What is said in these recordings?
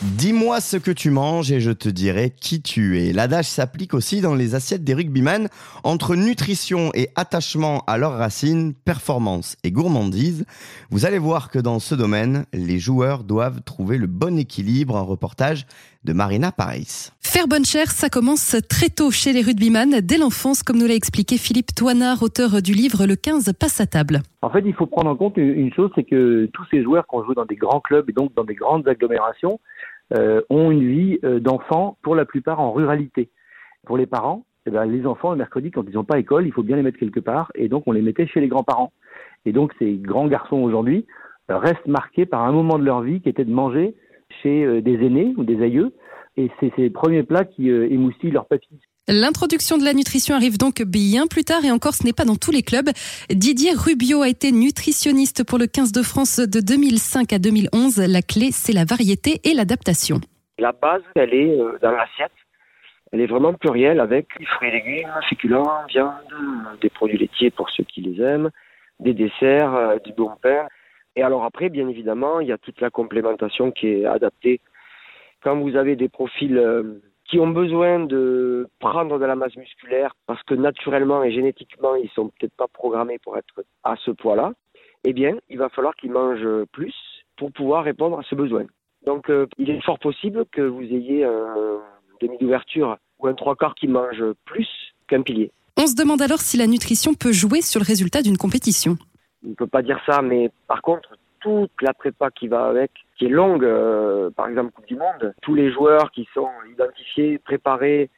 Dis-moi ce que tu manges et je te dirai qui tu es. L'adage s'applique aussi dans les assiettes des rugbyman. Entre nutrition et attachement à leurs racines, performance et gourmandise, vous allez voir que dans ce domaine, les joueurs doivent trouver le bon équilibre. Un reportage de Marina Paris. Faire bonne chère, ça commence très tôt chez les rugbyman, dès l'enfance, comme nous l'a expliqué Philippe Toinard, auteur du livre Le 15 passe à table. En fait, il faut prendre en compte une chose, c'est que tous ces joueurs qui ont joué dans des grands clubs et donc dans des grandes agglomérations, euh, ont une vie euh, d'enfants pour la plupart en ruralité. Pour les parents, eh bien, les enfants le mercredi quand ils n'ont pas école, il faut bien les mettre quelque part et donc on les mettait chez les grands-parents. Et donc ces grands garçons aujourd'hui euh, restent marqués par un moment de leur vie qui était de manger chez des aînés ou des aïeux et c'est ces premiers plats qui émoustillent leur papilles. L'introduction de la nutrition arrive donc bien plus tard et encore ce n'est pas dans tous les clubs. Didier Rubio a été nutritionniste pour le 15 de France de 2005 à 2011. La clé, c'est la variété et l'adaptation. La base, elle est euh, dans l'assiette. Elle est vraiment plurielle avec fruits et légumes, féculents, viande, des produits laitiers pour ceux qui les aiment, des desserts, euh, du bon pain. Et alors après, bien évidemment, il y a toute la complémentation qui est adaptée. Quand vous avez des profils euh, qui ont besoin de prendre de la masse musculaire parce que naturellement et génétiquement, ils sont peut-être pas programmés pour être à ce poids-là, eh bien, il va falloir qu'ils mangent plus pour pouvoir répondre à ce besoin. Donc, euh, il est fort possible que vous ayez un demi d'ouverture ou un trois quarts qui mange plus qu'un pilier. On se demande alors si la nutrition peut jouer sur le résultat d'une compétition. On ne peut pas dire ça, mais par contre, toute la prépa qui va avec, qui est longue, euh, par exemple Coupe du Monde, tous les joueurs qui sont identifiés, préparés,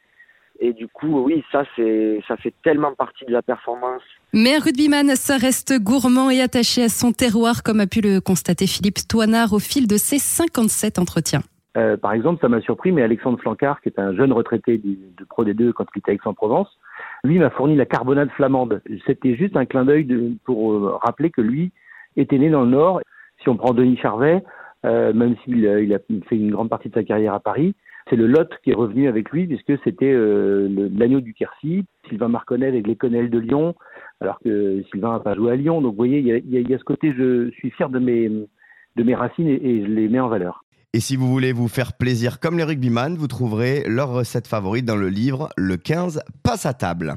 et du coup, oui, ça, c'est, ça fait tellement partie de la performance. Mais un rugbyman, ça reste gourmand et attaché à son terroir, comme a pu le constater Philippe Toinard au fil de ses 57 entretiens. Euh, par exemple, ça m'a surpris, mais Alexandre Flancard, qui est un jeune retraité du, Pro D2 quand il était à Aix-en-Provence, lui m'a fourni la carbonade flamande. C'était juste un clin d'œil pour euh, rappeler que lui était né dans le Nord si on prend Denis Charvet, euh, même s'il euh, il a fait une grande partie de sa carrière à Paris, c'est le Lot qui est revenu avec lui puisque c'était euh, l'agneau du Quercy, Sylvain Marconnet avec les Connelles de Lyon, alors que Sylvain n'a pas joué à Lyon. Donc vous voyez, il y a, y ce côté, je suis fier de mes, de mes racines et, et je les mets en valeur. Et si vous voulez vous faire plaisir comme les rugbyman, vous trouverez leur recette favorite dans le livre Le 15 passe à table.